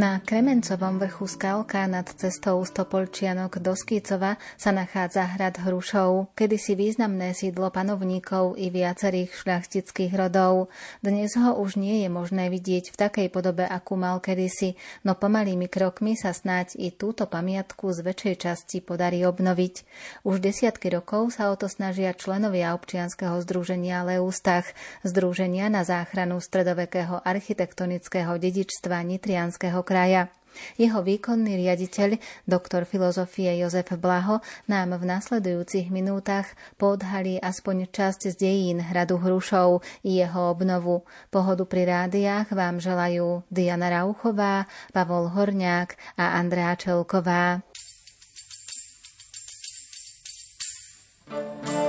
Na Kremencovom vrchu Skalka nad cestou Stopolčianok do Skýcova sa nachádza hrad Hrušov, kedysi významné sídlo panovníkov i viacerých šľachtických rodov. Dnes ho už nie je možné vidieť v takej podobe, akú mal kedysi, no pomalými krokmi sa snáď i túto pamiatku z väčšej časti podarí obnoviť. Už desiatky rokov sa o to snažia členovia občianskeho združenia Leústach, združenia na záchranu stredovekého architektonického dedičstva Nitrianského kraja. Jeho výkonný riaditeľ, doktor filozofie Jozef Blaho, nám v nasledujúcich minútach podhalí aspoň časť z dejín hradu Hrušov i jeho obnovu. Pohodu pri rádiách vám želajú Diana Rauchová, Pavol Horňák a Andrá Čelková. by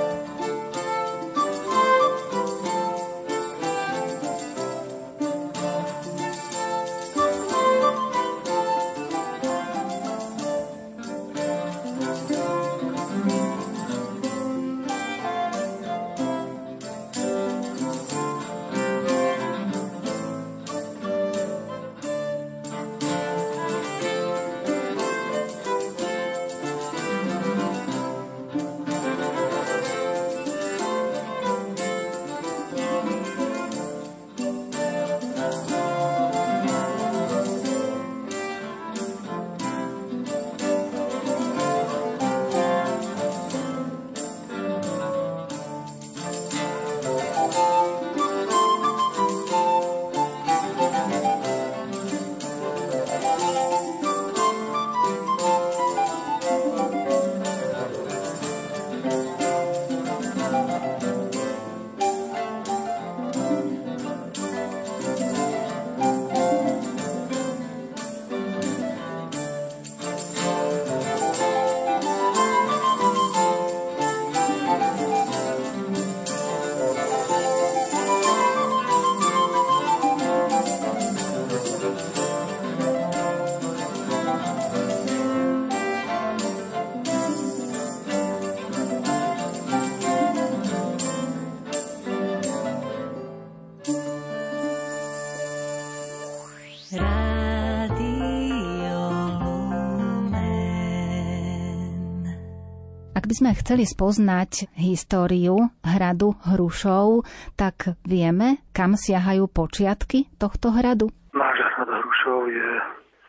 sme chceli spoznať históriu hradu Hrušov, tak vieme, kam siahajú počiatky tohto hradu? Náš hrad Hrušov je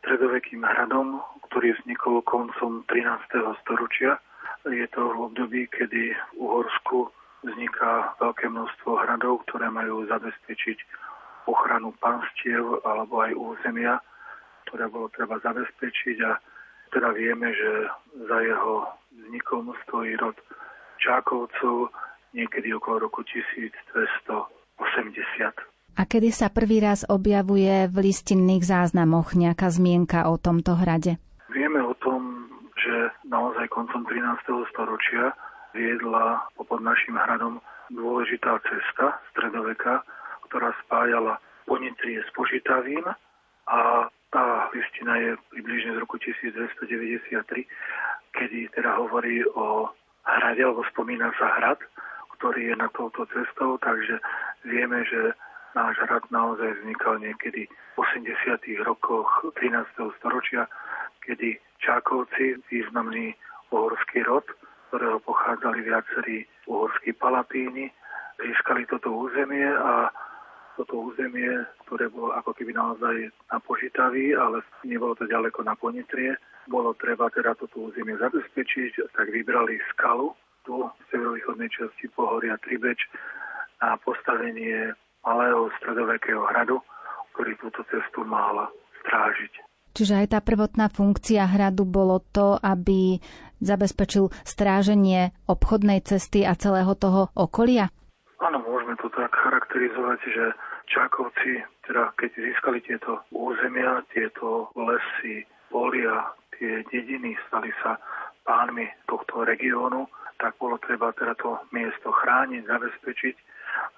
stredovekým hradom, ktorý vznikol koncom 13. storočia. Je to v období, kedy v Uhorsku vzniká veľké množstvo hradov, ktoré majú zabezpečiť ochranu panstiev alebo aj územia, ktoré bolo treba zabezpečiť a teda vieme, že za jeho vznikol mostový rod Čákovcov niekedy okolo roku 1280. A kedy sa prvý raz objavuje v listinných záznamoch nejaká zmienka o tomto hrade? Vieme o tom, že naozaj koncom 13. storočia viedla pod našim hradom dôležitá cesta stredoveka, ktorá spájala Ponitrie s Požitavím a tá listina je približne z roku 1293 kedy teda hovorí o hrade, alebo spomína sa hrad, ktorý je na touto cestou, takže vieme, že náš hrad naozaj vznikal niekedy v 80. rokoch 13. storočia, kedy Čákovci, významný uhorský rod, ktorého pochádzali viacerí uhorskí palapíni, získali toto územie a toto územie, ktoré bolo ako keby naozaj na Požitaví, ale nebolo to ďaleko na Ponitrie, bolo treba teda toto územie zabezpečiť, tak vybrali skalu tu v severovýchodnej časti pohoria Tribeč na postavenie malého stredovekého hradu, ktorý túto cestu mal strážiť. Čiže aj tá prvotná funkcia hradu bolo to, aby zabezpečil stráženie obchodnej cesty a celého toho okolia? Áno, môžeme to tak charakterizovať, že Čákovci, teda keď získali tieto územia, tieto lesy, polia, tie dediny stali sa pánmi tohto regiónu, tak bolo treba teda to miesto chrániť, zabezpečiť.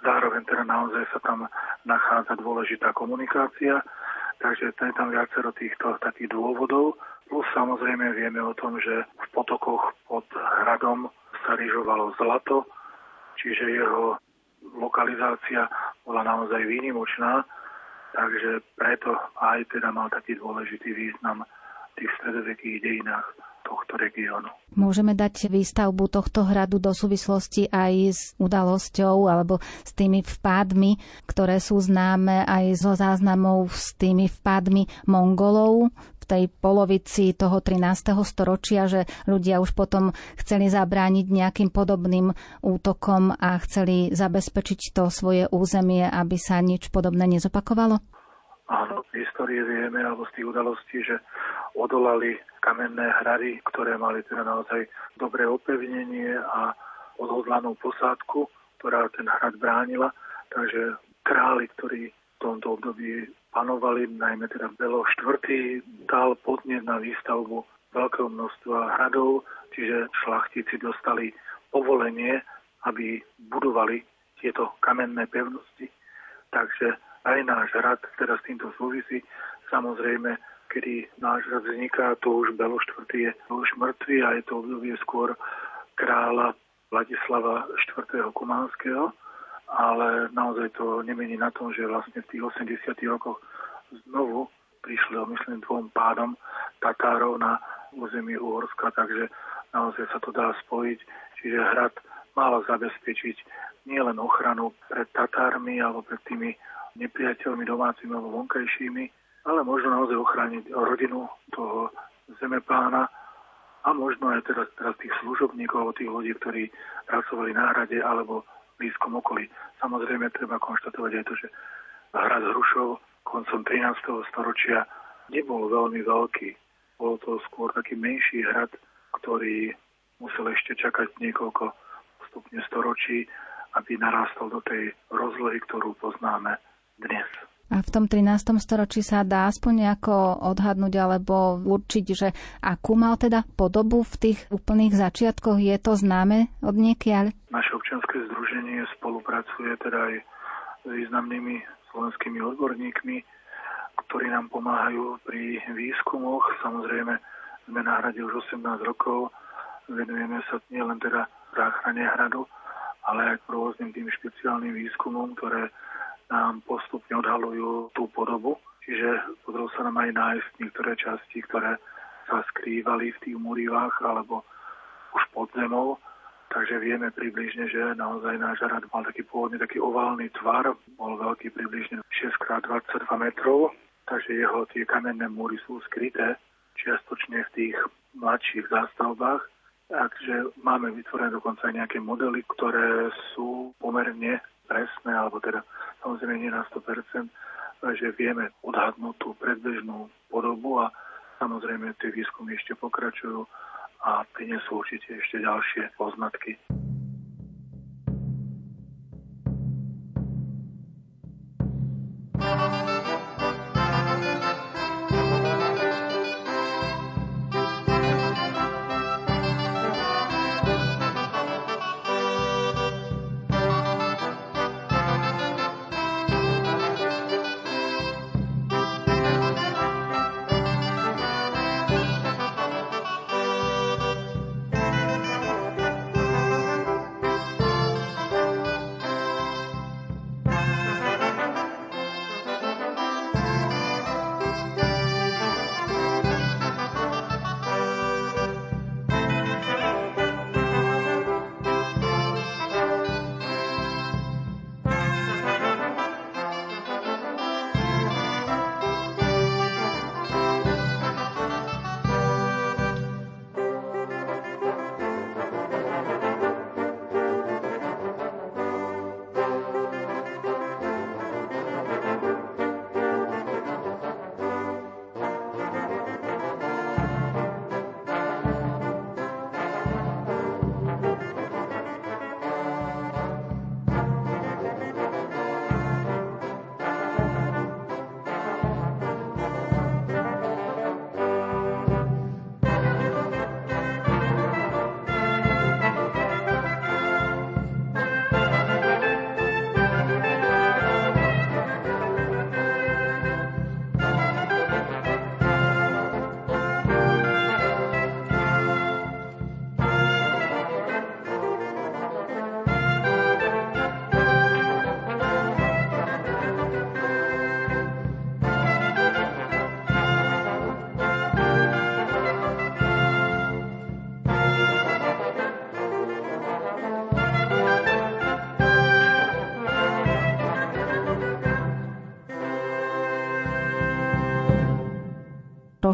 Zároveň teda naozaj sa tam nachádza dôležitá komunikácia, takže to je tam viacero týchto takých dôvodov. Plus samozrejme vieme o tom, že v potokoch pod hradom sa ryžovalo zlato, čiže jeho lokalizácia bola naozaj výnimočná. Takže preto aj teda mal taký dôležitý význam v tých stredovekých dejinách tohto regiónu. Môžeme dať výstavbu tohto hradu do súvislosti aj s udalosťou alebo s tými vpádmi, ktoré sú známe aj zo záznamov s tými vpádmi Mongolov v tej polovici toho 13. storočia, že ľudia už potom chceli zabrániť nejakým podobným útokom a chceli zabezpečiť to svoje územie, aby sa nič podobné nezopakovalo? Áno, z histórie vieme, alebo z tých udalostí, že odolali kamenné hrady, ktoré mali teda naozaj dobré opevnenie a odhodlanú posádku, ktorá ten hrad bránila. Takže králi, ktorí v tomto období panovali, najmä teda Belo IV. dal podnet na výstavbu veľkého množstva hradov, čiže šlachtici dostali povolenie, aby budovali tieto kamenné pevnosti. Takže aj náš hrad teda s týmto súvisí. Samozrejme, kedy náš vzniká, to už Belo IV. je už mŕtvý a je to obdobie skôr kráľa Vladislava IV. Kumánskeho, ale naozaj to nemení na tom, že vlastne v tých 80 rokoch znovu prišli, myslím, dvom pádom Tatárov na území Uhorska, takže naozaj sa to dá spojiť. Čiže hrad mal zabezpečiť nielen ochranu pred Tatármi alebo pred tými nepriateľmi domácimi alebo vonkajšími, ale možno naozaj ochrániť rodinu toho zemepána a možno aj teraz, teraz tých služobníkov tých ľudí, ktorí pracovali na hrade alebo v blízkom okolí. Samozrejme treba konštatovať aj to, že hrad Hrušov koncom 13. storočia nebol veľmi veľký. Bol to skôr taký menší hrad, ktorý musel ešte čakať niekoľko stupne storočí, aby narastol do tej rozlohy, ktorú poznáme dnes. A v tom 13. storočí sa dá aspoň nejako odhadnúť alebo určiť, že akú mal teda podobu v tých úplných začiatkoch? Je to známe od niekiaľ? Naše občianske združenie spolupracuje teda aj s významnými slovenskými odborníkmi, ktorí nám pomáhajú pri výskumoch. Samozrejme, sme na hrade už 18 rokov, venujeme sa nielen teda záchrane hradu, ale aj k rôznym tým špeciálnym výskumom, ktoré nám postupne odhalujú tú podobu. Čiže podarilo sa nám aj nájsť niektoré časti, ktoré sa skrývali v tých múrivách alebo už pod zemou. Takže vieme približne, že naozaj náš rad mal taký pôvodne taký oválny tvar, bol veľký približne 6x22 metrov, takže jeho tie kamenné múry sú skryté čiastočne v tých mladších zástavbách. Takže máme vytvorené dokonca aj nejaké modely, ktoré sú pomerne presné, alebo teda samozrejme nie na 100%, že vieme odhadnúť tú predbežnú podobu a samozrejme tie výskumy ešte pokračujú a prinesú určite ešte ďalšie poznatky.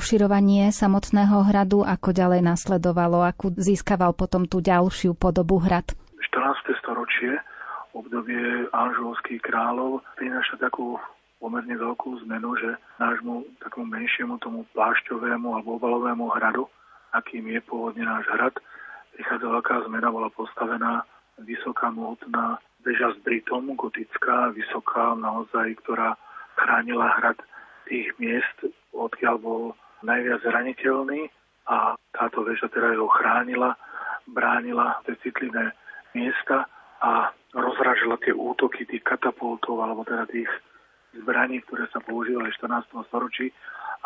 Rozširovanie samotného hradu, ako ďalej nasledovalo, ako získaval potom tú ďalšiu podobu hrad? 14. storočie, obdobie anžovských kráľov, prináša takú pomerne veľkú zmenu, že nášmu takomu menšiemu tomu plášťovému alebo obalovému hradu, akým je pôvodne náš hrad, prichádza veľká zmena, bola postavená vysoká mohutná väža s Britom, gotická, vysoká naozaj, ktorá chránila hrad tých miest, odkiaľ bol najviac zraniteľný a táto väža teda ho chránila, bránila tie citlivé miesta a rozražila tie útoky tých katapultov alebo teda tých zbraní, ktoré sa používali v 14. storočí.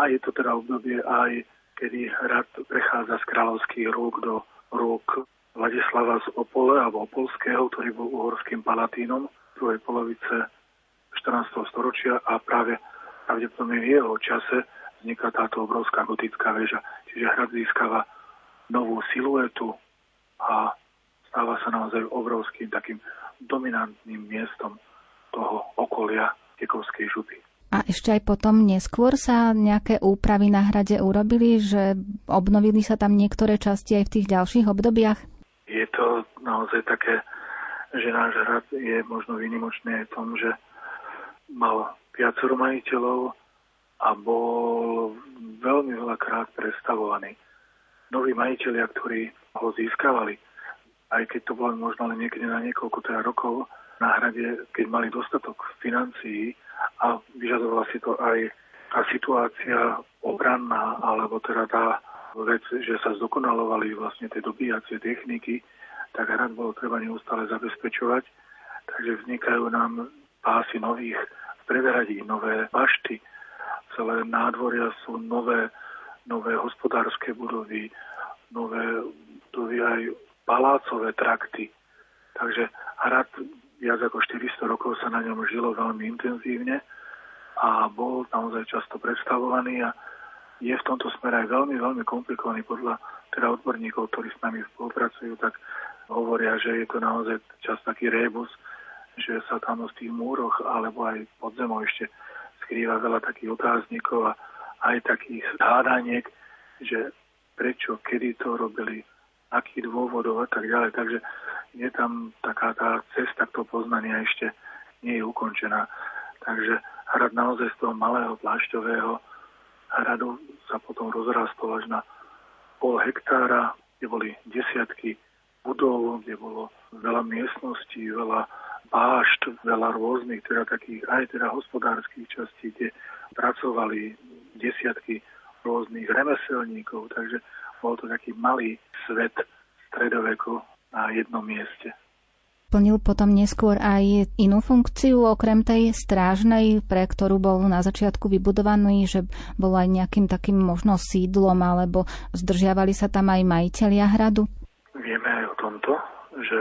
A je to teda obdobie aj, kedy hrad prechádza z kráľovských rúk do rúk Vladislava z Opole alebo Opolského, ktorý bol uhorským palatínom v druhej polovice 14. storočia a práve pravdepodobne v jeho čase vzniká táto obrovská gotická väža. Čiže hrad získava novú siluetu a stáva sa naozaj obrovským takým dominantným miestom toho okolia Tekovskej župy. A ešte aj potom neskôr sa nejaké úpravy na hrade urobili, že obnovili sa tam niektoré časti aj v tých ďalších obdobiach? Je to naozaj také, že náš hrad je možno výnimočný aj v tom, že mal viacero majiteľov a bol veľmi veľakrát prestavovaný. Noví majiteľia, ktorí ho získavali, aj keď to bolo možno len niekedy na niekoľko teda rokov, na hrade, keď mali dostatok financií a vyžadovala si to aj tá situácia obranná, alebo teda tá vec, že sa zdokonalovali vlastne tie dobíjacie techniky, tak hrad bolo treba neustále zabezpečovať. Takže vznikajú nám pásy nových predradí, nové bašty, celé nádvoria sú nové, nové hospodárske budovy, nové budovy aj palácové trakty. Takže hrad viac ako 400 rokov sa na ňom žilo veľmi intenzívne a bol naozaj často predstavovaný a je v tomto smere aj veľmi, veľmi komplikovaný podľa teda odborníkov, ktorí s nami spolupracujú, tak hovoria, že je to naozaj čas taký rébus, že sa tam v tých múroch alebo aj pod zemou ešte skrýva veľa takých otáznikov a aj takých hádaniek, že prečo, kedy to robili, aký dôvodov a tak ďalej. Takže je tam taká tá cesta k toho poznania ešte nie je ukončená. Takže hrad naozaj z toho malého plášťového hradu sa potom rozrastol až na pol hektára, kde boli desiatky budov, kde bolo veľa miestností, veľa bášt, veľa rôznych, teda takých aj teda hospodárskych častí, kde pracovali desiatky rôznych remeselníkov, takže bol to taký malý svet stredoveku na jednom mieste. Plnil potom neskôr aj inú funkciu, okrem tej strážnej, pre ktorú bol na začiatku vybudovaný, že bol aj nejakým takým možno sídlom, alebo zdržiavali sa tam aj majiteľia hradu? Vieme aj o tomto, že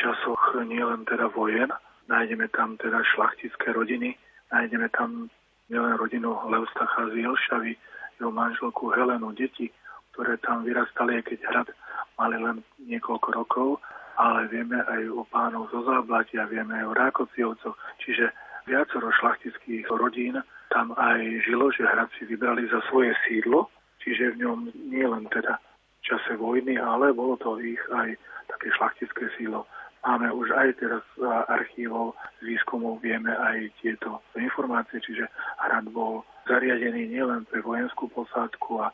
časoch nielen teda vojen, nájdeme tam teda šlachtické rodiny, nájdeme tam nielen rodinu Leustacha z Jelšavy, jeho manželku Helenu, deti, ktoré tam vyrastali, keď hrad mali len niekoľko rokov, ale vieme aj o pánov zo Záblatia, vieme aj o Rákociovcoch, čiže viacero šlachtických rodín tam aj žilo, že hrad si vybrali za svoje sídlo, čiže v ňom nie len teda v čase vojny, ale bolo to ich aj také šlachtické sídlo. Máme už aj teraz archívov z výskumov, vieme aj tieto informácie, čiže hrad bol zariadený nielen pre vojenskú posádku a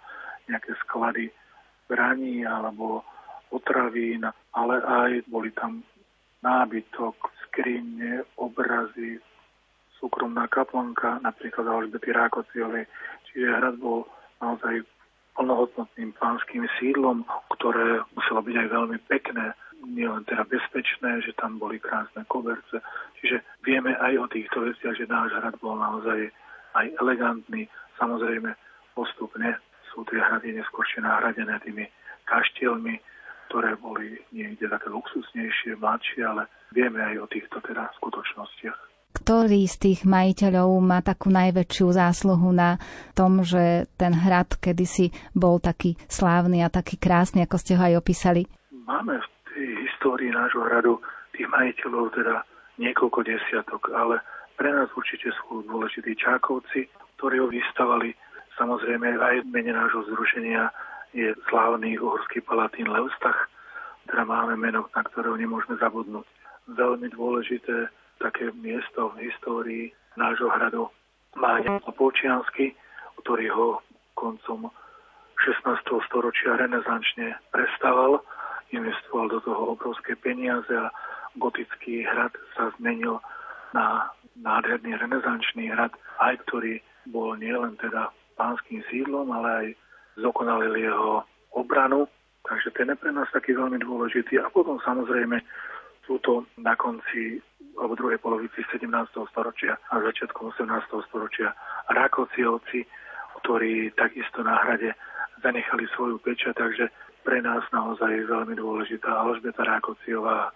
nejaké sklady zbraní alebo potravín, ale aj boli tam nábytok, skrine, obrazy, súkromná kaplnka, napríklad Alžbety Rákociovej. Čiže hrad bol naozaj plnohodnotným pánským sídlom, ktoré muselo byť aj veľmi pekné, nielen teda bezpečné, že tam boli krásne koberce. Čiže vieme aj o týchto veciach, že náš hrad bol naozaj aj elegantný. Samozrejme, postupne sú tie hrady neskôršie nahradené tými kaštielmi, ktoré boli niekde také luxusnejšie, mladšie, ale vieme aj o týchto teda skutočnostiach. Ktorý z tých majiteľov má takú najväčšiu zásluhu na tom, že ten hrad kedysi bol taký slávny a taký krásny, ako ste ho aj opísali? Máme v tej histórii nášho hradu tých majiteľov teda niekoľko desiatok, ale pre nás určite sú dôležití Čákovci, ktorí ho vystavali Samozrejme aj v mene nášho zrušenia je slávny uhorský palatín Leustach, teda máme meno, na ktorého nemôžeme zabudnúť. Veľmi dôležité také miesto v histórii nášho hradu má Jan Polčiansky, ktorý ho koncom 16. storočia renesančne prestával, investoval do toho obrovské peniaze a gotický hrad sa zmenil na nádherný renesančný hrad, aj ktorý bol nielen teda pánským sídlom, ale aj zokonalil jeho obranu. Takže ten je pre nás taký veľmi dôležitý. A potom samozrejme sú to na konci alebo druhej polovici 17. storočia a začiatkom 18. storočia Rákociovci, ktorí takisto na hrade zanechali svoju peča, takže pre nás naozaj je veľmi dôležitá Alžbeta Rákociová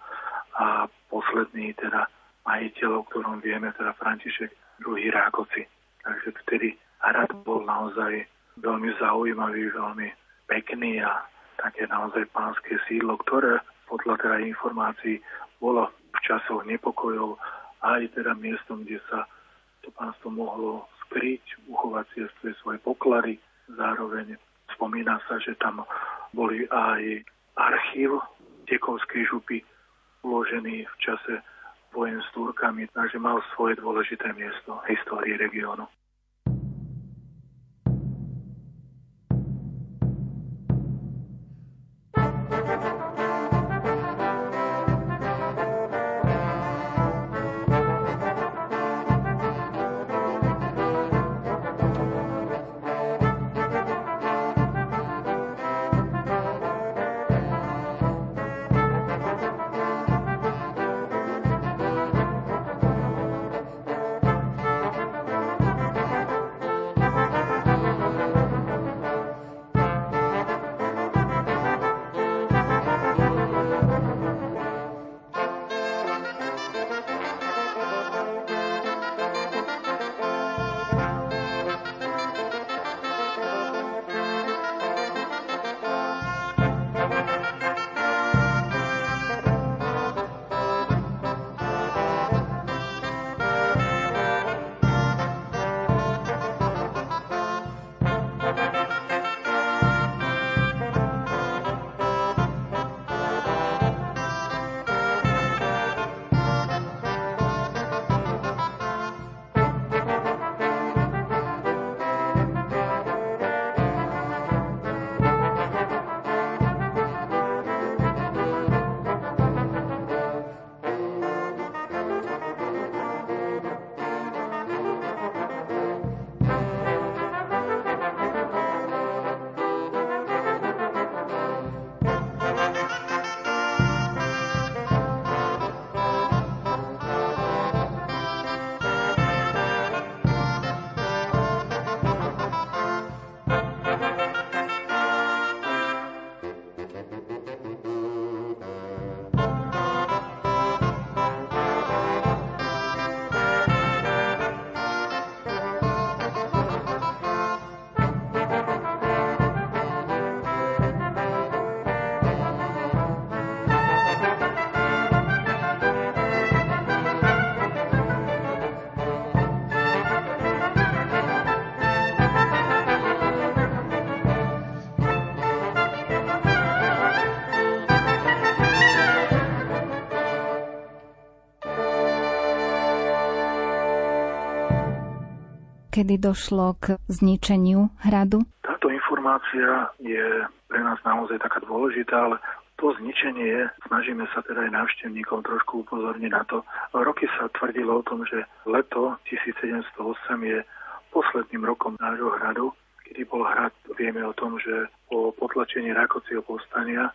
a posledný teda majiteľ, o ktorom vieme, teda František II. Rákoci. Takže vtedy hrad bol naozaj veľmi zaujímavý, veľmi pekný a také naozaj pánske sídlo, ktoré podľa teda informácií bolo v časoch nepokojov aj teda miestom, kde sa to pánstvo mohlo skryť, uchovať si svoje poklady. Zároveň spomína sa, že tam boli aj archív Tekovskej župy uložený v čase vojen s Turkami, takže mal svoje dôležité miesto v histórii regiónu. Kedy došlo k zničeniu hradu? Táto informácia je pre nás naozaj taká dôležitá, ale to zničenie, snažíme sa teda aj návštevníkom trošku upozorniť na to. Roky sa tvrdilo o tom, že leto 1708 je posledným rokom nášho hradu, kedy bol hrad, vieme o tom, že po potlačení Rakocieho povstania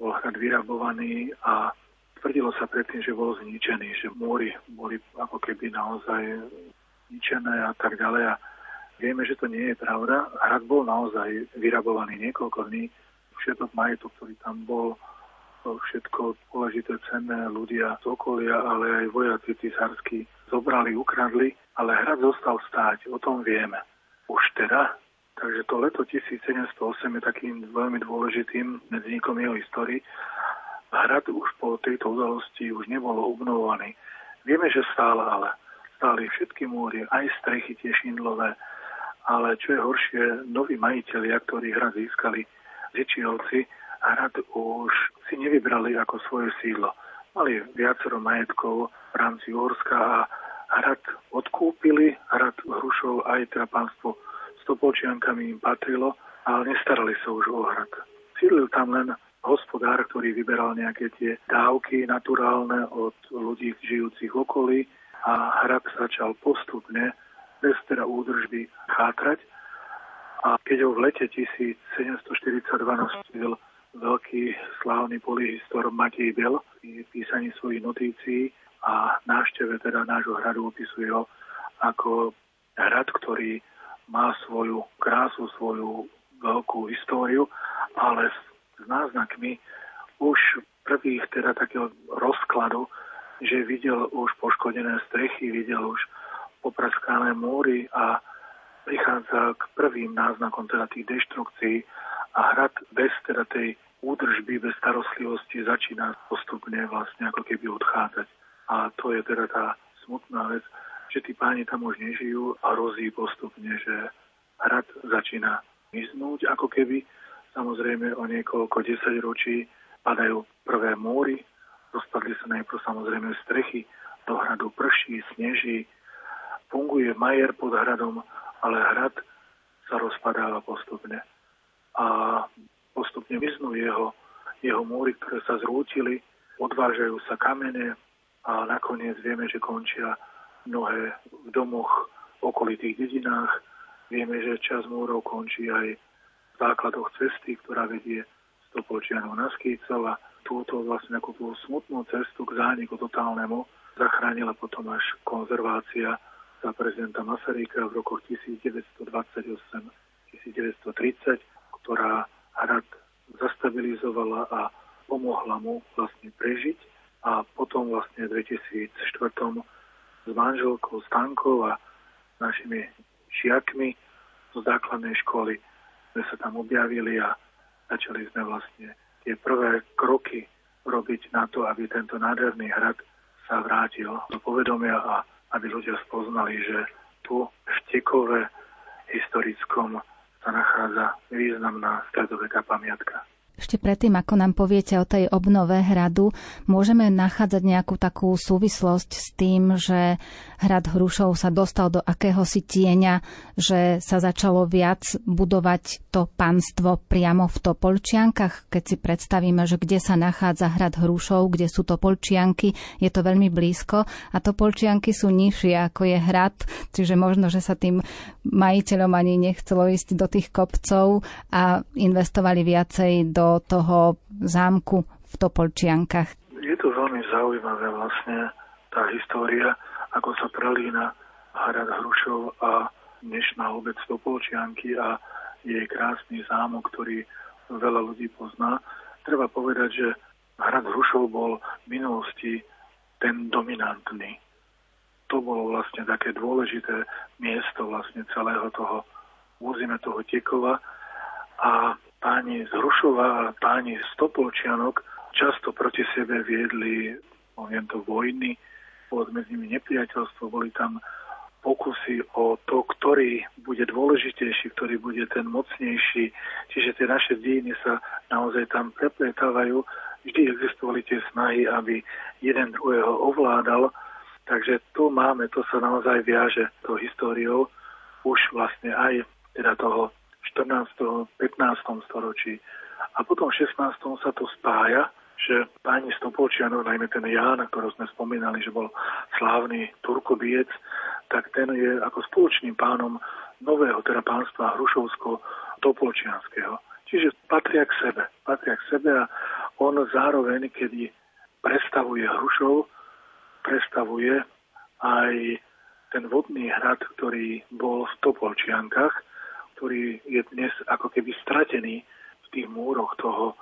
bol hrad vyrabovaný a tvrdilo sa predtým, že bol zničený, že múry boli ako keby naozaj zničené a tak ďalej. A vieme, že to nie je pravda. Hrad bol naozaj vyrabovaný niekoľko dní. Všetok majetok, ktorý tam bol, všetko dôležité cenné ľudia z okolia, ale aj vojaci císarskí zobrali, ukradli, ale hrad zostal stáť, o tom vieme. Už teda, takže to leto 1708 je takým veľmi dôležitým medzníkom jeho histórii. Hrad už po tejto udalosti už nebolo obnovovaný. Vieme, že stále ale stáli všetky múry, aj strechy tie šindlové, ale čo je horšie, noví majiteľia, ktorí hrad získali Zičiovci, hrad už si nevybrali ako svoje sídlo. Mali viacero majetkov v rámci Uhorska a hrad odkúpili, hrad Hrušov aj teda pánstvo s Topolčiankami im patrilo, ale nestarali sa už o hrad. Sídlil tam len hospodár, ktorý vyberal nejaké tie dávky naturálne od ľudí žijúcich v okolí a hrad začal postupne bez teda údržby chátrať. A keď ho v lete 1742 nastúpil veľký slávny polihistor Matej Bel v písaní svojich notícií a návšteve teda nášho hradu opisuje ho ako hrad, ktorý má svoju krásu, svoju veľkú históriu, ale s náznakmi už prvých teda takého rozkladu, že videl už poškodené strechy, videl už popraskané múry a prichádza k prvým náznakom teda tých deštrukcií a hrad bez teda tej údržby, bez starostlivosti začína postupne vlastne ako keby odchádzať. A to je teda tá smutná vec, že tí páni tam už nežijú a rozí postupne, že hrad začína miznúť ako keby. Samozrejme o niekoľko desať ročí padajú prvé múry, rozpadli sa najprv samozrejme strechy, do hradu prší, sneží, funguje majer pod hradom, ale hrad sa rozpadáva postupne. A postupne vyznú jeho, jeho múry, ktoré sa zrútili, odvážajú sa kamene a nakoniec vieme, že končia mnohé v domoch v okolitých dedinách. Vieme, že čas múrov končí aj v základoch cesty, ktorá vedie z Topolčianov na Skýcov a túto vlastne ako tú smutnú cestu k zániku totálnemu zachránila potom až konzervácia za prezidenta Masaryka v rokoch 1928-1930, ktorá hrad zastabilizovala a pomohla mu vlastne prežiť. A potom vlastne v 2004 s manželkou Stankou a našimi žiakmi zo základnej školy sme sa tam objavili a začali sme vlastne tie prvé kroky robiť na to, aby tento nádherný hrad sa vrátil do povedomia a aby ľudia spoznali, že tu v Tekove historickom sa nachádza významná stredoveká pamiatka. Ešte predtým, ako nám poviete o tej obnove hradu, môžeme nachádzať nejakú takú súvislosť s tým, že hrad Hrušov sa dostal do akéhosi tieňa, že sa začalo viac budovať to panstvo priamo v Topolčiankach. Keď si predstavíme, že kde sa nachádza hrad Hrušov, kde sú Topolčianky, je to veľmi blízko a Topolčianky sú nižšie ako je hrad, čiže možno, že sa tým majiteľom ani nechcelo ísť do tých kopcov a investovali viacej do toho zámku v Topolčiankach. Je to veľmi zaujímavé vlastne tá história, ako sa prelína hrad Hrušov a dnešná obec Topolčianky a jej krásny zámok, ktorý veľa ľudí pozná. Treba povedať, že hrad Hrušov bol v minulosti ten dominantný. To bolo vlastne také dôležité miesto vlastne celého toho územia toho Tekova a páni z a páni z Topolčianok často proti sebe viedli, poviem to, vojny, bolo medzi nimi nepriateľstvo, boli tam pokusy o to, ktorý bude dôležitejší, ktorý bude ten mocnejší. Čiže tie naše dejiny sa naozaj tam prepletávajú. Vždy existovali tie snahy, aby jeden druhého ovládal. Takže tu máme, to sa naozaj viaže tou históriou už vlastne aj teda toho 14. 15. storočí. A potom v 16. sa to spája, že páni Stopolčianov, najmä ten Ján, ktorého sme spomínali, že bol slávny Turkobiec, tak ten je ako spoločným pánom nového teda pánstva Hrušovsko-Topolčianského. Čiže patria k sebe. Patria k sebe a on zároveň, keď prestavuje Hrušov, prestavuje aj ten vodný hrad, ktorý bol v Topolčiankach, ktorý je dnes ako keby stratený v tých múroch toho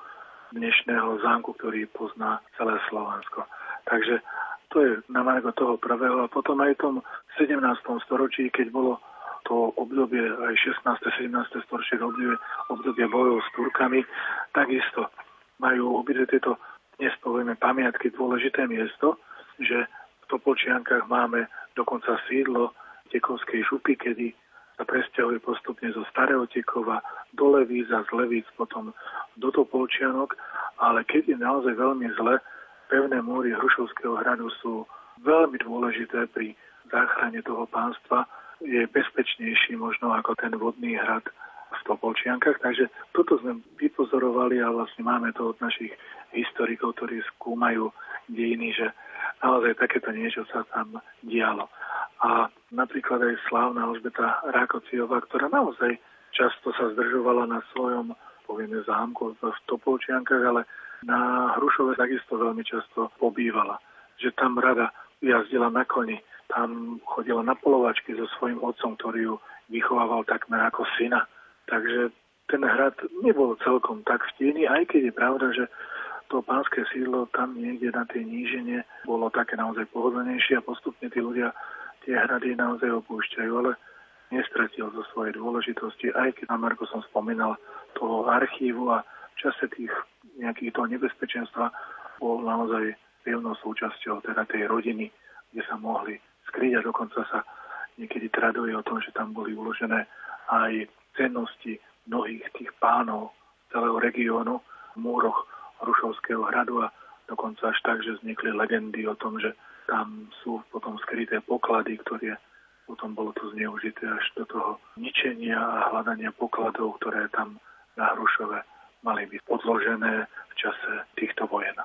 dnešného zámku, ktorý pozná celé Slovensko. Takže to je na margo toho prvého. A potom aj v tom 17. storočí, keď bolo to obdobie aj 16. 17. storočie obdobie, obdobie bojov s Turkami, takisto majú obidve tieto, dnes povieme, pamiatky dôležité miesto, že v Topolčiankách máme dokonca sídlo Tekovskej župy, kedy sa presťahuje postupne zo Stareotekova do Levíc a z Levíc potom do Topolčianok, ale keď je naozaj veľmi zle, pevné múry Hrušovského hradu sú veľmi dôležité pri záchrane toho pánstva. Je bezpečnejší možno ako ten vodný hrad v Topolčiankách. Takže toto sme vypozorovali a vlastne máme to od našich historikov, ktorí skúmajú dejiny, že naozaj takéto niečo sa tam dialo. A napríklad aj slávna Alžbeta Rákociová, ktorá naozaj často sa zdržovala na svojom, povieme, zámku v Topolčiankách, ale na Hrušove takisto veľmi často pobývala. Že tam rada jazdila na koni, tam chodila na polovačky so svojím otcom, ktorý ju vychovával takmer ako syna. Takže ten hrad nebol celkom tak vtiený, aj keď je pravda, že to pánske sídlo tam niekde na tej nížine bolo také naozaj pohodlnejšie a postupne tí ľudia tie hrady naozaj opúšťajú, ale nestratil zo svojej dôležitosti, aj keď na Marko som spomínal toho archívu a v čase tých nejakých toho nebezpečenstva bol naozaj pevnou súčasťou teda tej rodiny, kde sa mohli skryť a dokonca sa niekedy traduje o tom, že tam boli uložené aj cennosti mnohých tých pánov celého regiónu v múroch Rušovského hradu a dokonca až tak, že vznikli legendy o tom, že tam sú potom skryté poklady, ktoré potom bolo to zneužité až do toho ničenia a hľadania pokladov, ktoré tam na Hrušove mali byť podložené v čase týchto vojen.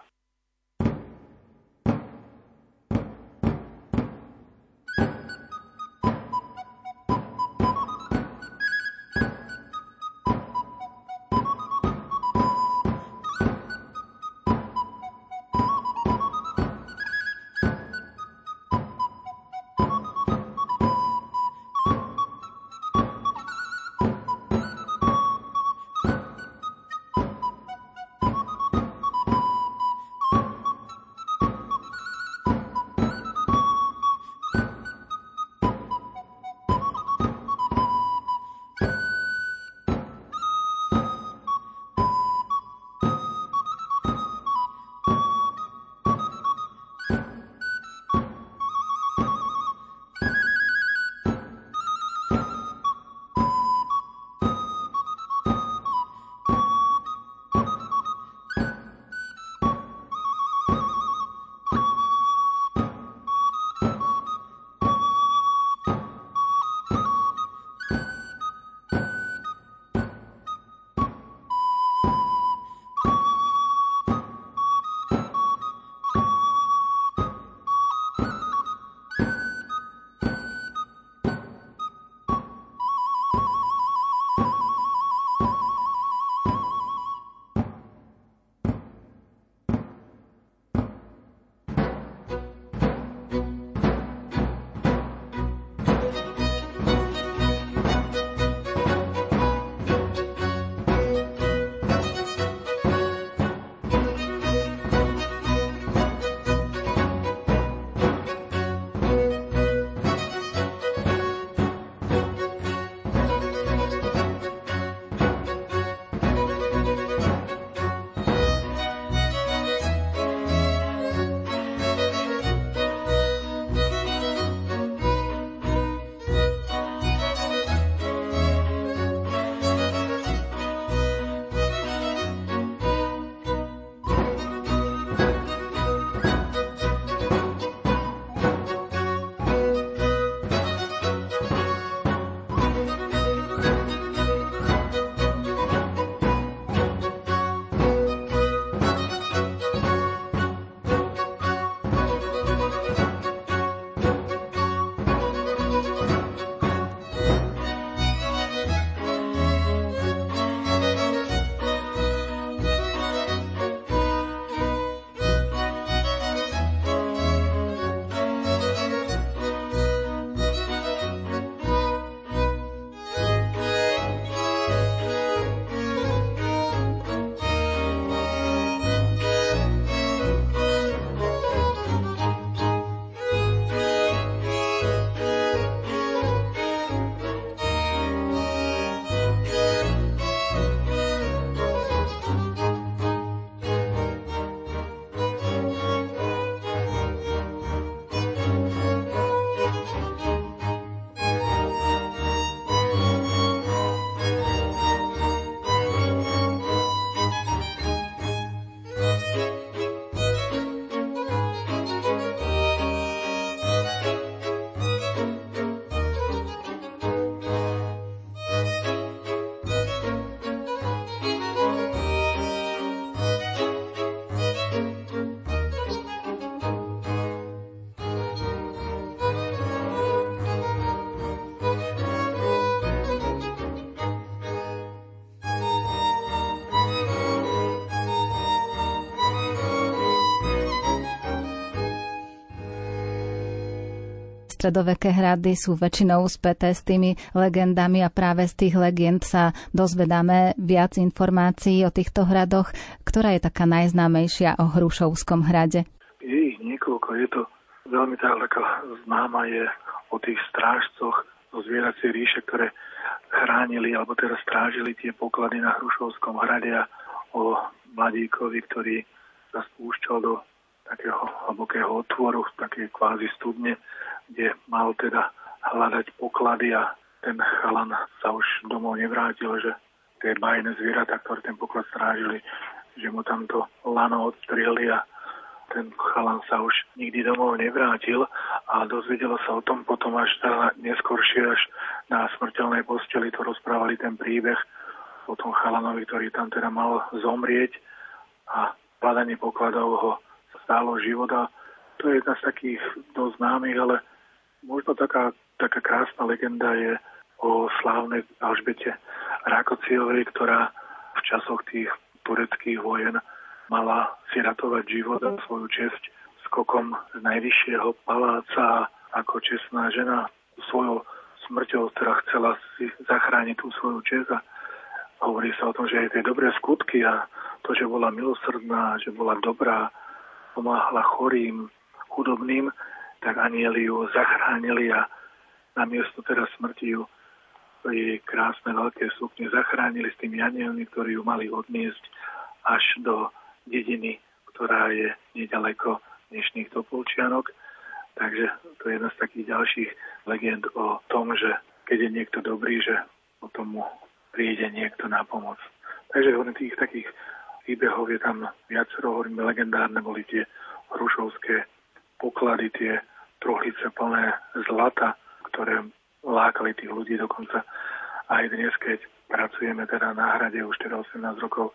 Stredoveké hrady sú väčšinou späté s tými legendami a práve z tých legend sa dozvedáme viac informácií o týchto hradoch. Ktorá je taká najznámejšia o Hrušovskom hrade? Je ich niekoľko. Je to veľmi taká známa je o tých strážcoch zo zvieracej ríše, ktoré chránili alebo teraz strážili tie poklady na Hrušovskom hrade a o mladíkovi, ktorý sa spúšťal do takého hlbokého otvoru, také kvázi studne, kde mal teda hľadať poklady a ten chalan sa už domov nevrátil, že tie bajné zvieratá, ktoré ten poklad strážili, že mu tam to lano odstrihli a ten chalan sa už nikdy domov nevrátil. A dozvedelo sa o tom potom až teda neskôršie, až na smrteľnej posteli. To rozprávali ten príbeh o tom chalanovi, ktorý tam teda mal zomrieť. A hľadanie pokladov ho stálo života. To je jedna z takých dosť známych, ale možno taká, taká krásna legenda je o slávnej Alžbete Rákociovej, ktorá v časoch tých tureckých vojen mala si ratovať život a svoju česť skokom z najvyššieho paláca ako čestná žena svojou smrťou teda chcela si zachrániť tú svoju čest a hovorí sa o tom, že aj tie dobré skutky a to, že bola milosrdná, že bola dobrá, pomáhala chorým, chudobným, tak anieli ju zachránili a namiesto teda smrti ju jej krásne veľké sukne zachránili s tými anielmi, ktorí ju mali odniesť až do dediny, ktorá je nedaleko dnešných Topolčianok. Takže to je jedna z takých ďalších legend o tom, že keď je niekto dobrý, že potom mu príde niekto na pomoc. Takže tých takých príbehov je tam viacero, hovoríme, legendárne boli tie hrušovské poklady, tie trochlice plné zlata, ktoré lákali tých ľudí dokonca. Aj dnes, keď pracujeme teda na hrade už teda 18 rokov,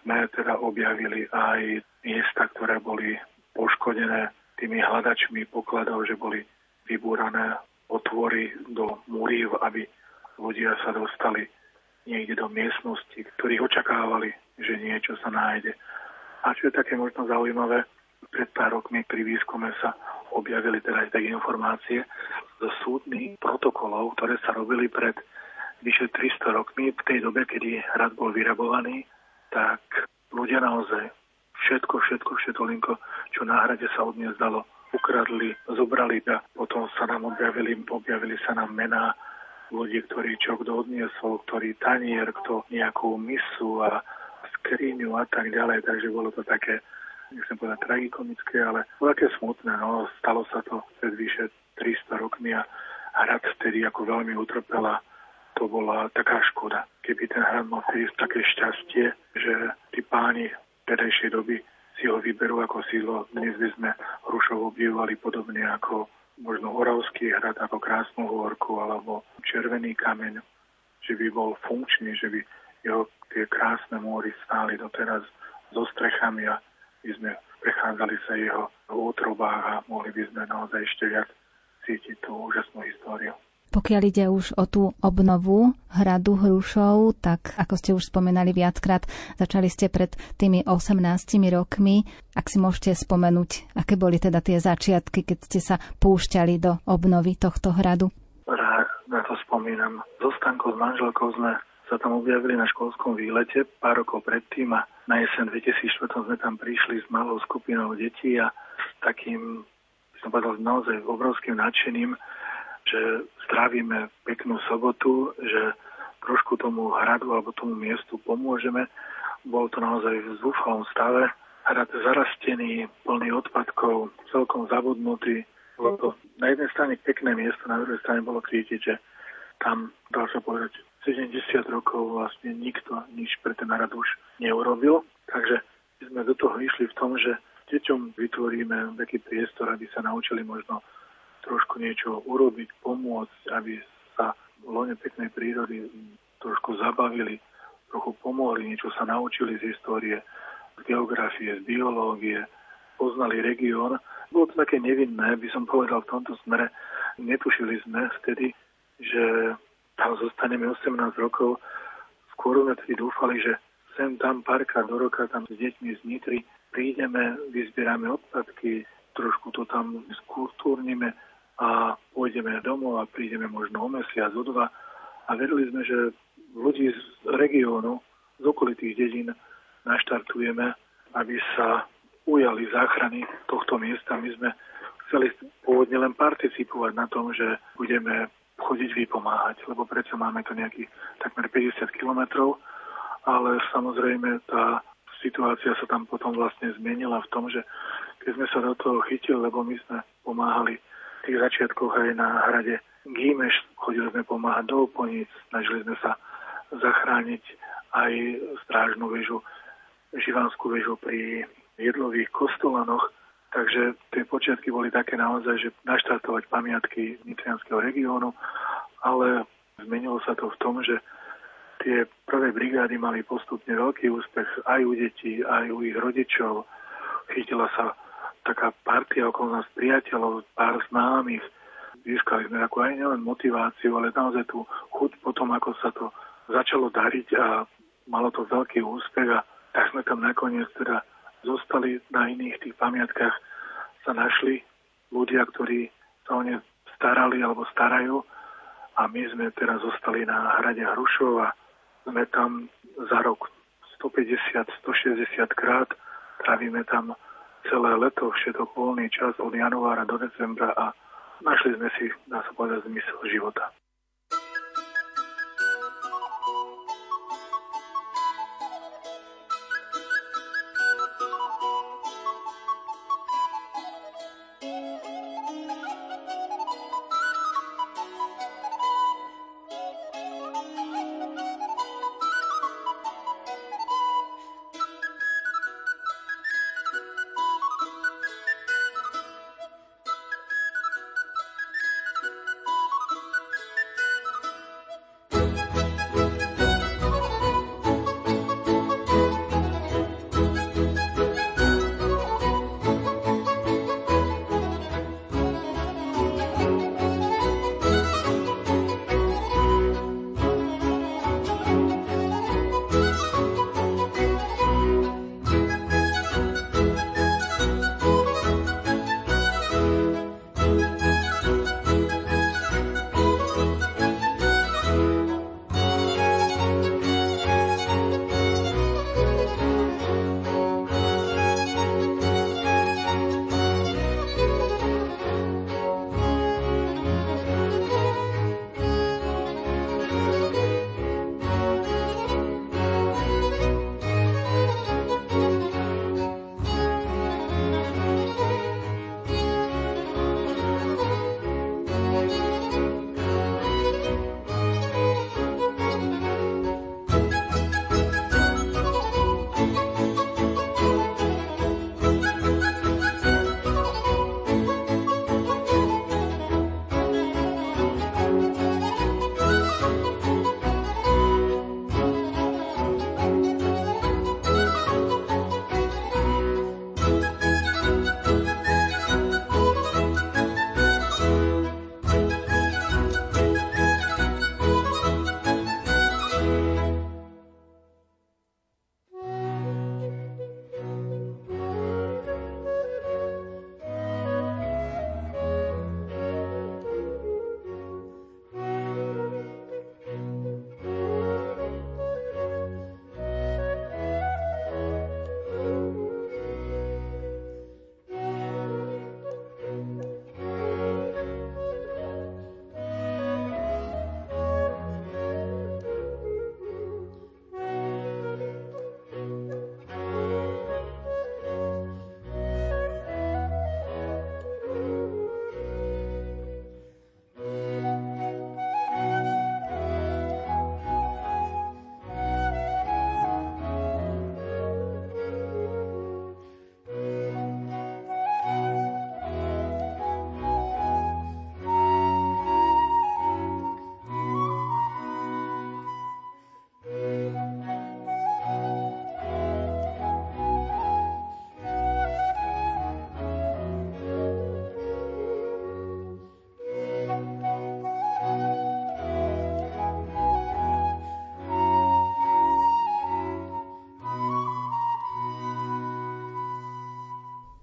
sme teda objavili aj miesta, ktoré boli poškodené tými hľadačmi pokladov, že boli vybúrané otvory do múriv, aby ľudia sa dostali niekde do miestnosti, ktorých očakávali, že niečo sa nájde. A čo je také možno zaujímavé, pred pár rokmi pri výskume sa objavili teda aj také informácie zo súdnych protokolov, ktoré sa robili pred vyše 300 rokmi, v tej dobe, kedy hrad bol vyrabovaný, tak ľudia naozaj všetko, všetko, všetko, čo na hrade sa od dalo, ukradli, zobrali a potom sa nám objavili, objavili sa nám mená ľudí, ktorí čo kto odniesol, ktorý tanier, kto nejakú misu a skriňu a tak ďalej, takže bolo to také, nechcem povedať tragikomické, ale také smutné, no, stalo sa to pred vyše 300 rokmi a hrad vtedy ako veľmi utrpela to bola taká škoda. Keby ten hrad mal vtedy také šťastie, že tí páni tedajšej doby si ho vyberú ako sídlo. Dnes by sme Hrušov obdivovali podobne ako možno Oravský hrad ako Krásnu horku alebo Červený kameň, že by bol funkčný, že by jeho tie krásne móry stáli doteraz so strechami a by sme prechádzali sa jeho v útrobách a mohli by sme naozaj ešte viac cítiť tú úžasnú históriu. Pokiaľ ide už o tú obnovu hradu Hrušov, tak ako ste už spomenali viackrát, začali ste pred tými 18 rokmi. Ak si môžete spomenúť, aké boli teda tie začiatky, keď ste sa púšťali do obnovy tohto hradu? Rád na to spomínam. So Stankou s manželkou sme sa tam objavili na školskom výlete pár rokov predtým a na jesen 2004 sme tam prišli s malou skupinou detí a s takým, by som povedal, naozaj obrovským nadšením že strávime peknú sobotu, že trošku tomu hradu alebo tomu miestu pomôžeme. Bol to naozaj v zúfalom stave. Hrad zarastený, plný odpadkov, celkom zabudnutý. Bolo to na jednej strane pekné miesto, na druhej strane bolo cítiť, že tam, dá sa povedať, 70 rokov vlastne nikto nič pre ten hrad už neurobil. Takže sme do toho išli v tom, že deťom vytvoríme taký priestor, aby sa naučili možno trošku niečo urobiť, pomôcť, aby sa v lone peknej prírody trošku zabavili, trochu pomohli, niečo sa naučili z histórie, z geografie, z biológie, poznali región. Bolo to také nevinné, by som povedal v tomto smere. Netušili sme vtedy, že tam zostaneme 18 rokov. Skôr sme tedy dúfali, že sem tam párkrát do roka tam s deťmi z Nitry prídeme, vyzbierame odpadky, trošku to tam skultúrnime, a pôjdeme domov a prídeme možno o mesiac, o dva. A verili sme, že ľudí z regiónu, z okolitých dedín naštartujeme, aby sa ujali záchrany tohto miesta. My sme chceli pôvodne len participovať na tom, že budeme chodiť vypomáhať, lebo predsa máme to nejakých takmer 50 kilometrov, ale samozrejme tá situácia sa tam potom vlastne zmenila v tom, že keď sme sa do toho chytili, lebo my sme pomáhali tých začiatkoch aj na hrade Gímeš, chodili sme pomáhať do Oponíc, snažili sme sa zachrániť aj strážnu väžu, živanskú väžu pri jedlových kostolanoch, takže tie počiatky boli také naozaj, že naštartovať pamiatky nitrianského regiónu, ale zmenilo sa to v tom, že tie prvé brigády mali postupne veľký úspech aj u detí, aj u ich rodičov. Chytila sa taká partia okolo nás priateľov, pár známych. Získali sme takú aj nielen motiváciu, ale naozaj tú chuť potom, ako sa to začalo dariť a malo to veľký úspech a tak sme tam nakoniec teda zostali na iných tých pamiatkách sa našli ľudia, ktorí sa o ne starali alebo starajú a my sme teraz zostali na hrade Hrušov a sme tam za rok 150-160 krát, trávime tam celé leto, všetok voľný čas od januára do decembra a našli sme si, dá sa povedať, zmysel života.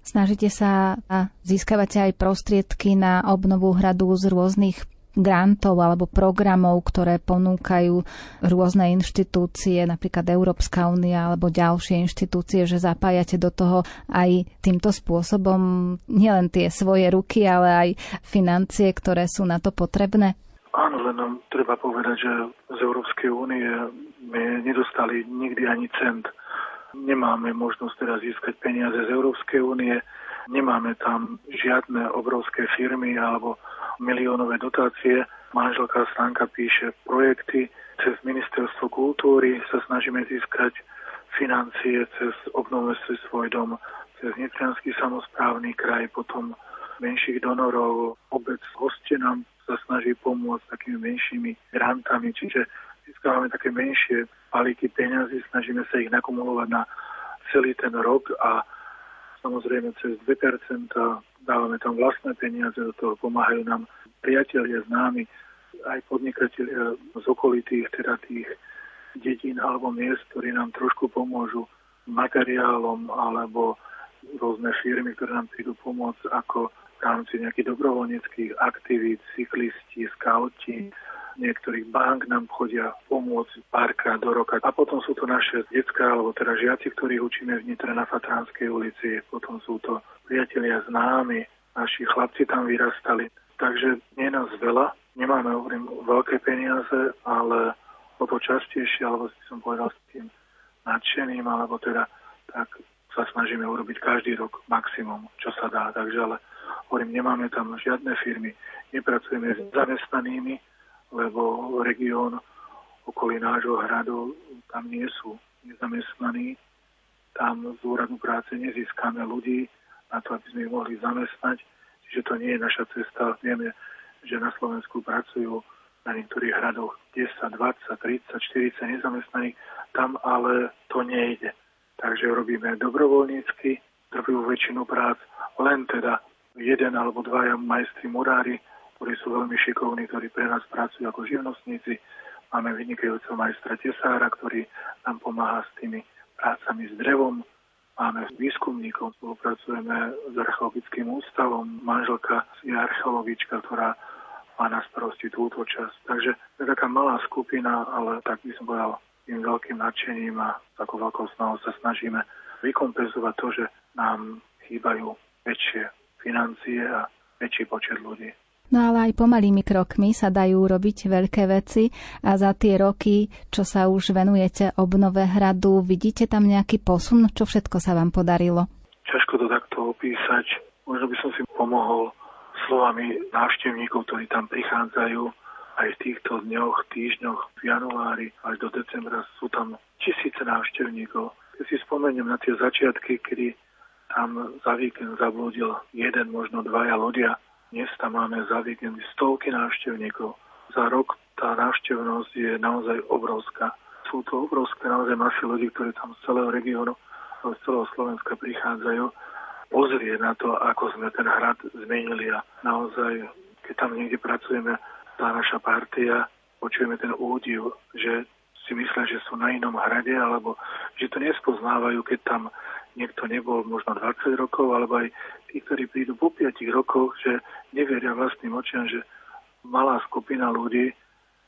Snažíte sa získavate aj prostriedky na obnovu hradu z rôznych grantov alebo programov, ktoré ponúkajú rôzne inštitúcie, napríklad Európska únia alebo ďalšie inštitúcie, že zapájate do toho aj týmto spôsobom nielen tie svoje ruky, ale aj financie, ktoré sú na to potrebné? Áno, len treba povedať, že z Európskej únie sme nedostali nikdy ani cent. Nemáme možnosť teraz získať peniaze z Európskej únie, nemáme tam žiadne obrovské firmy alebo miliónové dotácie. Manželka Stanka píše projekty, cez ministerstvo kultúry sa snažíme získať financie cez obnovu si svoj dom, cez Nitrianský samozprávny kraj, potom menších donorov, obec nám sa snaží pomôcť takými menšími grantami, čiže získávame také menšie balíky peňazí, snažíme sa ich nakumulovať na celý ten rok a samozrejme cez 2% dávame tam vlastné peniaze, do toho pomáhajú nám priatelia, známi, aj podnikatelia z okolitých, teda tých dedín alebo miest, ktorí nám trošku pomôžu materiálom alebo rôzne firmy, ktoré nám prídu pomôcť ako v rámci nejakých dobrovoľníckých aktivít, cyklisti, skauti, niektorých bank nám chodia pomôcť párkrát do roka. A potom sú to naše detská, alebo teda žiaci, ktorých učíme v Nitre na Fatránskej ulici. Potom sú to priatelia známi, naši chlapci tam vyrastali. Takže nie nás veľa, nemáme, hovorím, veľké peniaze, ale o to častejšie, alebo si som povedal s tým nadšeným, alebo teda tak sa snažíme urobiť každý rok maximum, čo sa dá. Takže ale Hovorím, nemáme tam žiadne firmy, nepracujeme s zamestnanými, lebo región okolí nášho hradu tam nie sú nezamestnaní. Tam z úradu práce nezískame ľudí na to, aby sme ich mohli zamestnať. Čiže to nie je naša cesta. Vieme, že na Slovensku pracujú na niektorých hradoch 10, 20, 30, 40 nezamestnaných. Tam ale to nejde. Takže robíme dobrovoľnícky, drvivú väčšinu prác, len teda jeden alebo dvaja majstri murári, ktorí sú veľmi šikovní, ktorí pre nás pracujú ako živnostníci. Máme vynikajúceho majstra Tesára, ktorý nám pomáha s tými prácami s drevom. Máme výskumníkov, spolupracujeme s archeologickým ústavom. Manželka je archeologička, ktorá má na starosti túto časť. Takže je taká malá skupina, ale tak by som povedal tým veľkým nadšením a takou veľkou snahou sa snažíme vykompenzovať to, že nám chýbajú väčšie financie a väčší počet ľudí. No ale aj pomalými krokmi sa dajú robiť veľké veci a za tie roky, čo sa už venujete obnove hradu, vidíte tam nejaký posun? Čo všetko sa vám podarilo? Ťažko to takto opísať. Možno by som si pomohol slovami návštevníkov, ktorí tam prichádzajú aj v týchto dňoch, týždňoch, v januári až do decembra sú tam tisíce návštevníkov. Keď si spomeniem na tie začiatky, kedy tam za víkend zablúdil jeden, možno dvaja ľudia. Dnes tam máme za víkend stovky návštevníkov. Za rok tá návštevnosť je naozaj obrovská. Sú to obrovské naozaj masy ľudí, ktorí tam z celého regiónu, z celého Slovenska prichádzajú pozrieť na to, ako sme ten hrad zmenili a naozaj, keď tam niekde pracujeme, tá naša partia, počujeme ten údiv, že si myslia, že sú na inom hrade, alebo že to nespoznávajú, keď tam niekto nebol možno 20 rokov, alebo aj tí, ktorí prídu po 5 rokoch, že neveria vlastným očiam, že malá skupina ľudí,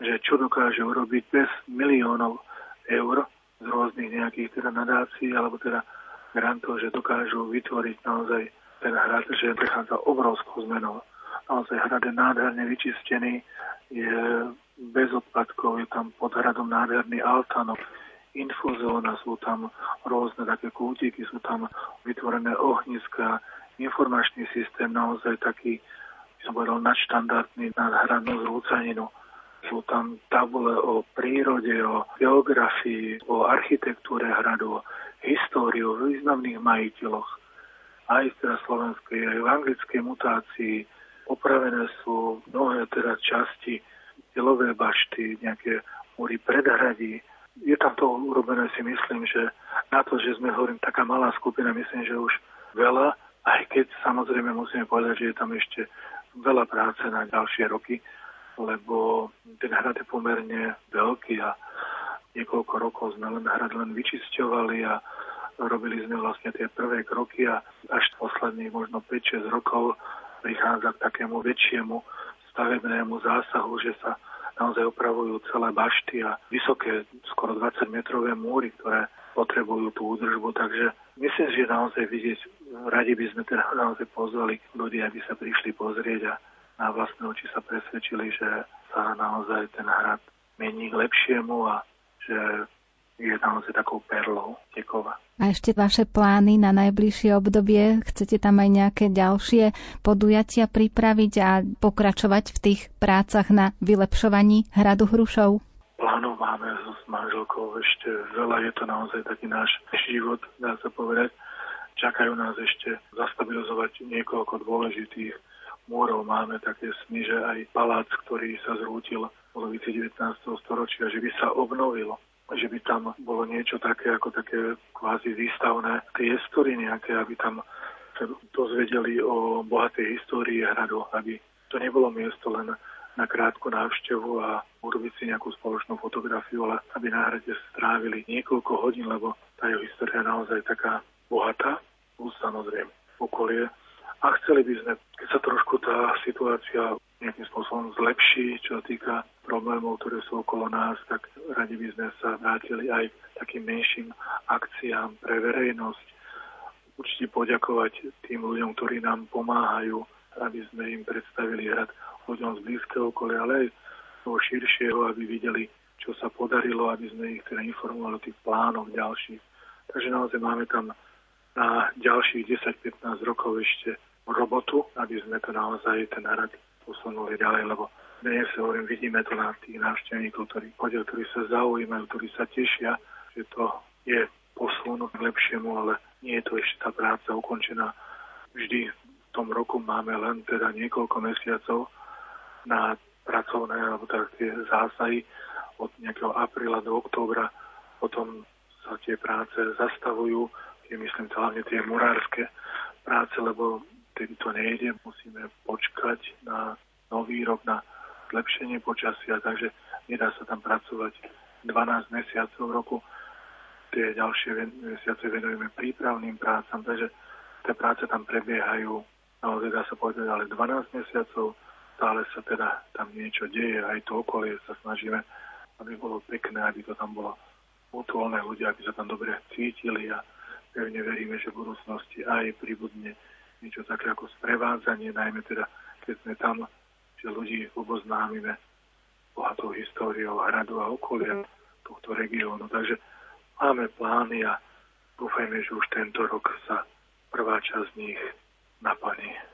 že čo dokáže urobiť bez miliónov eur z rôznych nejakých teda nadácií alebo teda grantov, že dokážu vytvoriť naozaj ten hrad, že prechádza obrovskou zmenou. Naozaj hrad je nádherne vyčistený, je bez odpadkov, je tam pod hradom nádherný altánok, infozóna, sú tam rôzne také kútiky, sú tam vytvorené ohniska, informačný systém naozaj taký, by som povedal, nadštandardný nad hradnú zrúcaninu. Sú tam tabule o prírode, o geografii, o architektúre hradu, o históriu, o významných majiteľoch. Aj teda slovenskej, aj v anglickej mutácii. Opravené sú mnohé teda časti, delové bašty, nejaké múry predhradí, je tam to urobené, si myslím, že na to, že sme, hovorím, taká malá skupina, myslím, že už veľa, aj keď samozrejme musíme povedať, že je tam ešte veľa práce na ďalšie roky, lebo ten hrad je pomerne veľký a niekoľko rokov sme len hrad len vyčisťovali a robili sme vlastne tie prvé kroky a až posledných možno 5-6 rokov prichádza k takému väčšiemu stavebnému zásahu, že sa naozaj opravujú celé bašty a vysoké, skoro 20-metrové múry, ktoré potrebujú tú údržbu. Takže myslím, že naozaj vidieť, radi by sme teda naozaj pozvali ľudí, aby sa prišli pozrieť a na vlastné oči sa presvedčili, že sa naozaj ten hrad mení k lepšiemu a že je naozaj takou perlou Tekova. A ešte vaše plány na najbližšie obdobie? Chcete tam aj nejaké ďalšie podujatia pripraviť a pokračovať v tých prácach na vylepšovaní hradu Hrušov? Plánov máme s manželkou ešte veľa. Je to naozaj taký náš život, dá sa povedať. Čakajú nás ešte zastabilizovať niekoľko dôležitých múrov. Máme také sny, že aj palác, ktorý sa zrútil v polovici 19. storočia, že by sa obnovilo že by tam bolo niečo také ako také kvázi výstavné priestory nejaké, aby tam sa dozvedeli o bohatej histórii hradu, aby to nebolo miesto len na krátku návštevu a urobiť si nejakú spoločnú fotografiu, ale aby na hrade strávili niekoľko hodín, lebo tá jeho história je naozaj taká bohatá, plus samozrejme okolie. A chceli by sme, keď sa trošku tá situácia nejakým spôsobom zlepší, čo sa týka problémov, ktoré sú okolo nás, tak radi by sme sa vrátili aj takým menším akciám pre verejnosť. Určite poďakovať tým ľuďom, ktorí nám pomáhajú, aby sme im predstavili hrad ľuďom z blízkeho okolia, ale aj toho širšieho, aby videli, čo sa podarilo, aby sme ich teda informovali o tých plánoch ďalších. Takže naozaj máme tam na ďalších 10-15 rokov ešte robotu, aby sme to naozaj ten hrad posunuli ďalej, lebo dnes hovorím, vidíme to na tých návštevníkov, ktorí chodia, ktorí sa zaujímajú, ktorí sa tešia, že to je posun k lepšiemu, ale nie je to ešte tá práca ukončená. Vždy v tom roku máme len teda niekoľko mesiacov na pracovné alebo tak tie zásahy od nejakého apríla do októbra. Potom sa tie práce zastavujú, tie myslím hlavne tie murárske práce, lebo vtedy to nejde, musíme počkať na nový rok, na zlepšenie počasia, takže nedá sa tam pracovať 12 mesiacov roku. Tie ďalšie mesiace venujeme prípravným prácam, takže tie práce tam prebiehajú naozaj dá sa povedať, ale 12 mesiacov stále sa teda tam niečo deje, aj to okolie sa snažíme, aby bolo pekné, aby to tam bolo mutuálne ľudia, aby sa tam dobre cítili a pevne veríme, že v budúcnosti aj pribudne niečo také ako sprevádzanie, najmä teda, keď sme tam, že ľudí oboznámime bohatou históriou hradu a okolia tohto regiónu. Takže máme plány a dúfajme, že už tento rok sa prvá časť z nich naplní.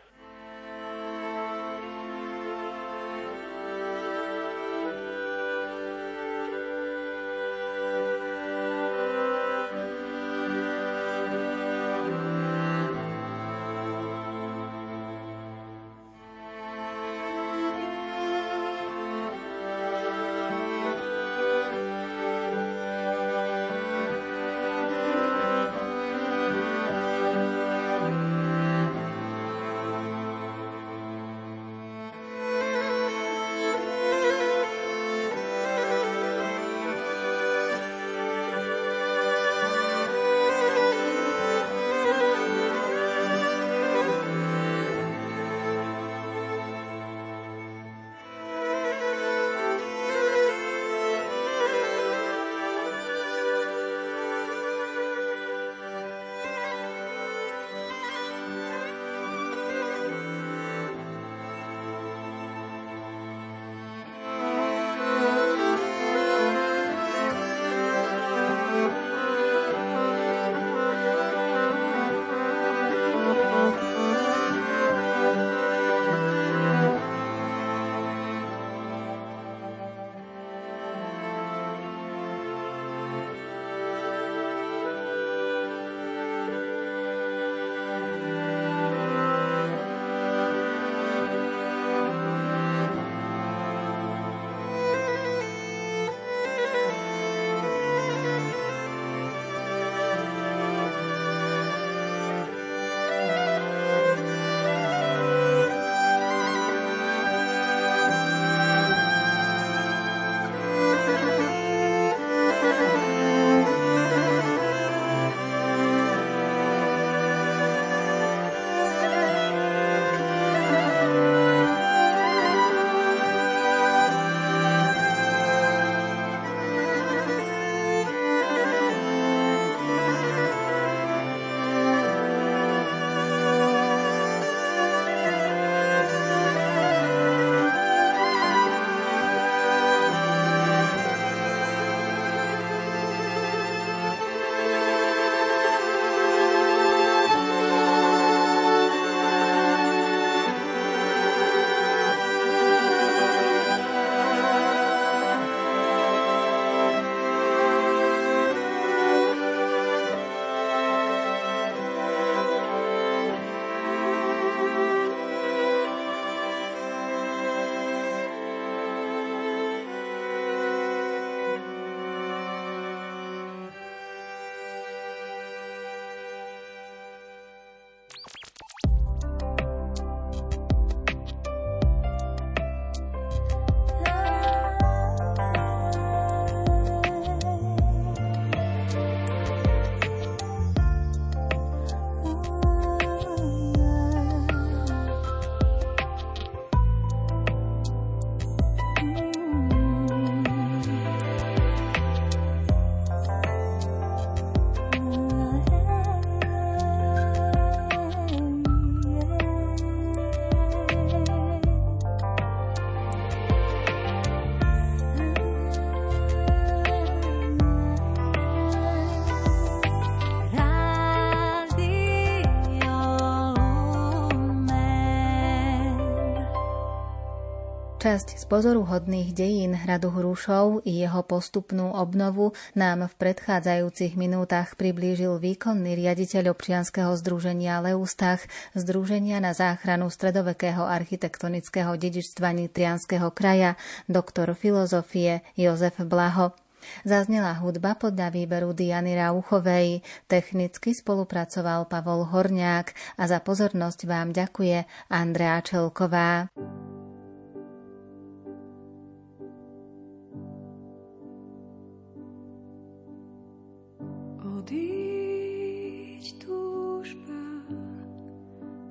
Pozoruhodných dejín hradu Hrušov i jeho postupnú obnovu nám v predchádzajúcich minútach priblížil výkonný riaditeľ občianskeho združenia Leustach, Združenia na záchranu stredovekého architektonického dedičstva Nitrianského kraja, doktor filozofie Jozef Blaho. Zaznela hudba podľa výberu Diany Rauchovej, technicky spolupracoval Pavol Horňák a za pozornosť vám ďakuje Andrea Čelková.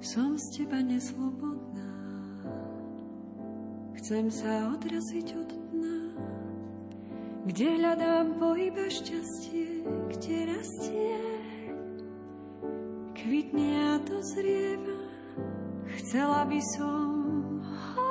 Som z teba neslobodná. Chcem sa odraziť od dna, kde hľadám pohyba šťastie, kde rastie. Kvitne a to zrieva, chcela by som ho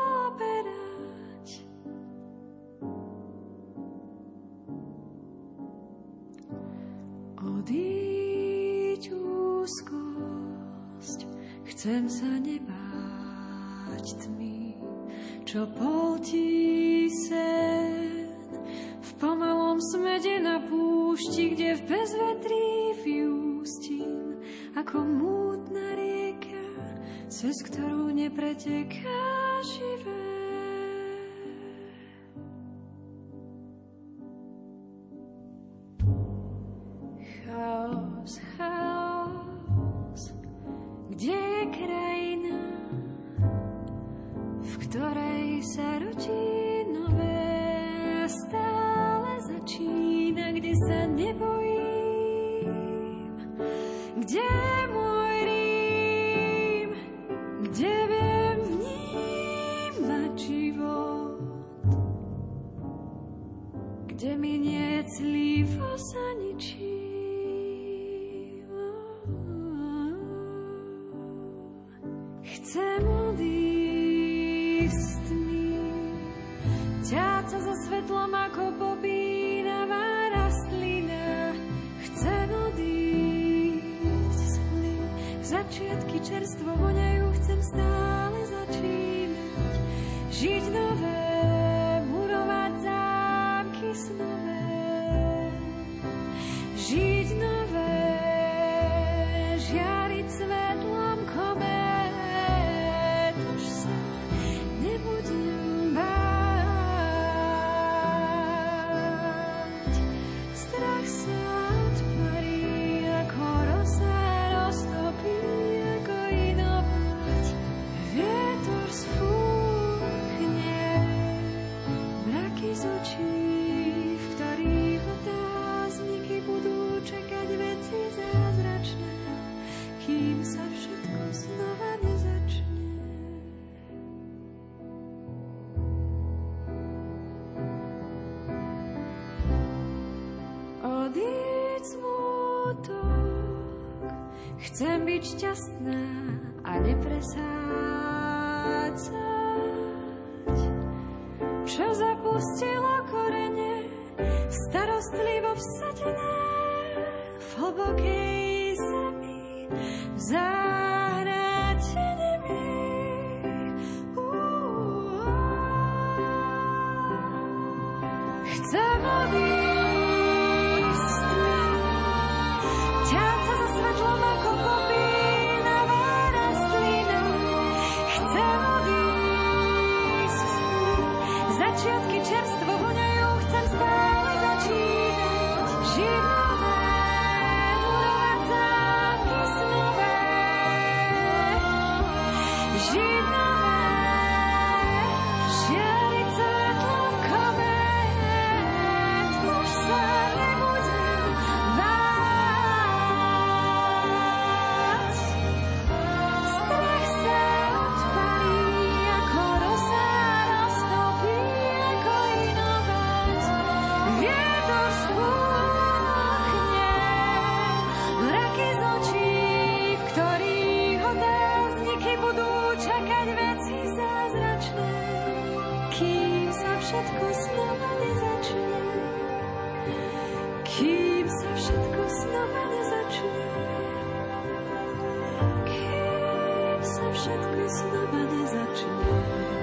chcem sa nebáť tmy, čo poltí sen. V pomalom smede na púšti, kde v bezvetrí vyústim, ako mútna rieka, cez ktorú nepreteká živé. Šťastná a nepresádzať. Čo zapustilo korene, starostlivo vsadené v hlbokej zemi, v záhrade všetko znova nezačína.